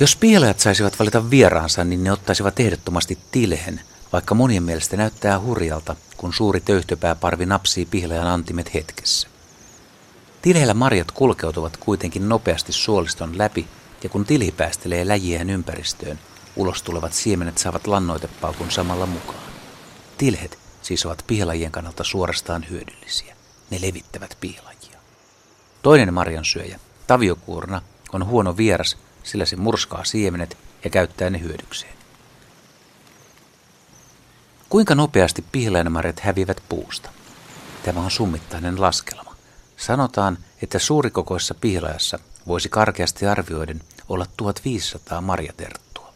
Jos piilajat saisivat valita vieraansa, niin ne ottaisivat ehdottomasti tilhen, vaikka monien mielestä näyttää hurjalta, kun suuri töyhtöpääparvi napsii pihlajan antimet hetkessä. Tilheillä marjat kulkeutuvat kuitenkin nopeasti suoliston läpi, ja kun tilhi päästelee läjiään ympäristöön, ulos tulevat siemenet saavat lannoitepaukun samalla mukaan. Tilhet siis ovat pihlajien kannalta suorastaan hyödyllisiä. Ne levittävät pihlajia. Toinen marjansyöjä, taviokuurna, on huono vieras, sillä se murskaa siemenet ja käyttää ne hyödykseen. Kuinka nopeasti pihlajanmarjat häviävät puusta? Tämä on summittainen laskelma. Sanotaan, että suurikokoissa pihlajassa voisi karkeasti arvioiden olla 1500 marjaterttua.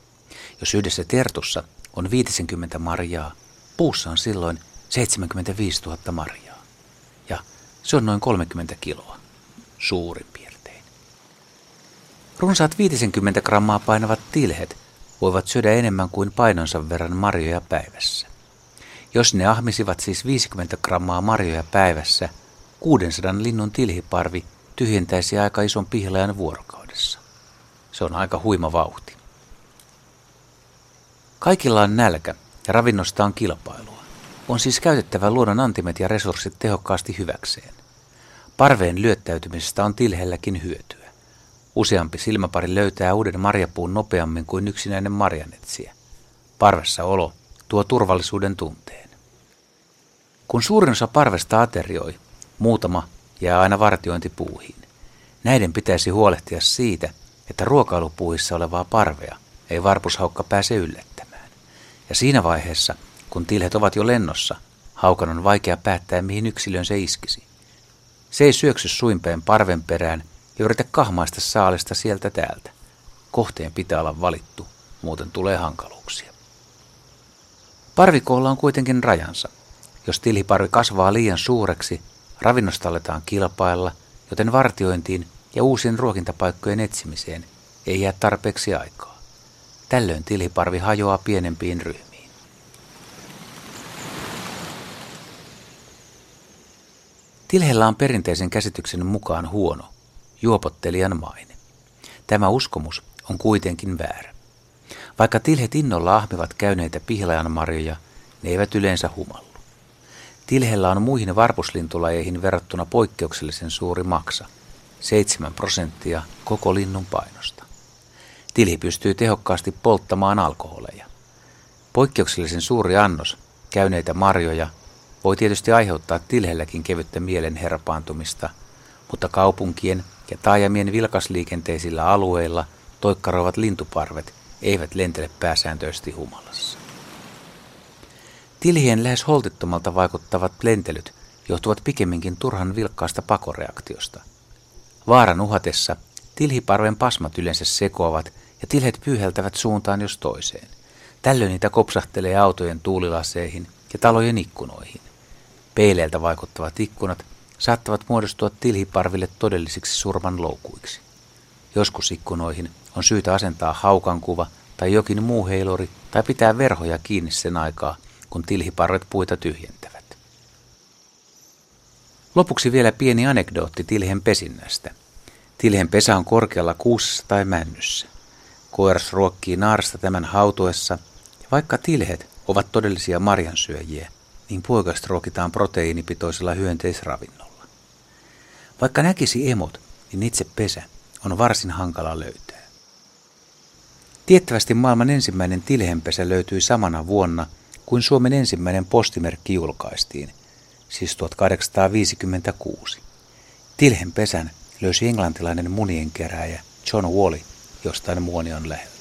Jos yhdessä tertussa on 50 marjaa, puussa on silloin 75 000 marjaa. Ja se on noin 30 kiloa, suurin piirtein. Runsaat 50 grammaa painavat tilhet voivat syödä enemmän kuin painonsa verran marjoja päivässä. Jos ne ahmisivat siis 50 grammaa marjoja päivässä, 600 linnun tilhiparvi tyhjentäisi aika ison pihlajan vuorokaudessa. Se on aika huima vauhti. Kaikilla on nälkä ja ravinnosta on kilpailua. On siis käytettävä luonnon antimet ja resurssit tehokkaasti hyväkseen. Parveen lyöttäytymisestä on tilhelläkin hyötyä. Useampi silmäpari löytää uuden marjapuun nopeammin kuin yksinäinen marjanetsiä. Parvessa olo tuo turvallisuuden tunteen. Kun suurin osa parvesta aterioi, muutama jää aina vartiointipuuhiin. Näiden pitäisi huolehtia siitä, että ruokailupuuhissa olevaa parvea ei varpushaukka pääse yllättämään. Ja siinä vaiheessa, kun tilhet ovat jo lennossa, haukan on vaikea päättää, mihin yksilön se iskisi. Se ei syöksy suinpäin parven perään ja yritä kahmaista saalista sieltä täältä. Kohteen pitää olla valittu, muuten tulee hankaluuksia. Parvikoolla on kuitenkin rajansa. Jos tiliparvi kasvaa liian suureksi, ravinnosta aletaan kilpailla, joten vartiointiin ja uusien ruokintapaikkojen etsimiseen ei jää tarpeeksi aikaa. Tällöin tiliparvi hajoaa pienempiin ryhmiin. Tilhellä on perinteisen käsityksen mukaan huono, juopottelijan maine. Tämä uskomus on kuitenkin väärä. Vaikka tilhet innolla ahmivat käyneitä pihlajanmarjoja, ne eivät yleensä humallu. Tilhellä on muihin varpuslintulajeihin verrattuna poikkeuksellisen suuri maksa, 7 prosenttia koko linnun painosta. Tilhi pystyy tehokkaasti polttamaan alkoholeja. Poikkeuksellisen suuri annos käyneitä marjoja voi tietysti aiheuttaa tilhelläkin kevyttä mielen herpaantumista, mutta kaupunkien ja taajamien vilkasliikenteisillä alueilla toikkaroivat lintuparvet eivät lentele pääsääntöisesti humalassa. Tilhien lähes holtittomalta vaikuttavat lentelyt johtuvat pikemminkin turhan vilkkaasta pakoreaktiosta. Vaaran uhatessa tilhiparven pasmat yleensä sekoavat ja tilhet pyyheltävät suuntaan jos toiseen. Tällöin niitä kopsahtelee autojen tuulilaseihin ja talojen ikkunoihin. Peileiltä vaikuttavat ikkunat saattavat muodostua tilhiparville todellisiksi surman loukuiksi. Joskus ikkunoihin on syytä asentaa haukankuva tai jokin muu heilori tai pitää verhoja kiinni sen aikaa, kun tilhiparret puita tyhjentävät. Lopuksi vielä pieni anekdootti tilhen pesinnästä. Tilhen pesä on korkealla kuusessa tai männyssä. Koiras ruokkii naarasta tämän hautuessa, ja vaikka tilhet ovat todellisia marjansyöjiä, niin poikasta ruokitaan proteiinipitoisella hyönteisravinnolla. Vaikka näkisi emot, niin itse pesä on varsin hankala löytää. Tiettävästi maailman ensimmäinen tilhenpesä löytyi samana vuonna kuin Suomen ensimmäinen postimerkki julkaistiin, siis 1856. Tilhenpesän löysi englantilainen munien keräjä John Wally jostain Muonion läheltä.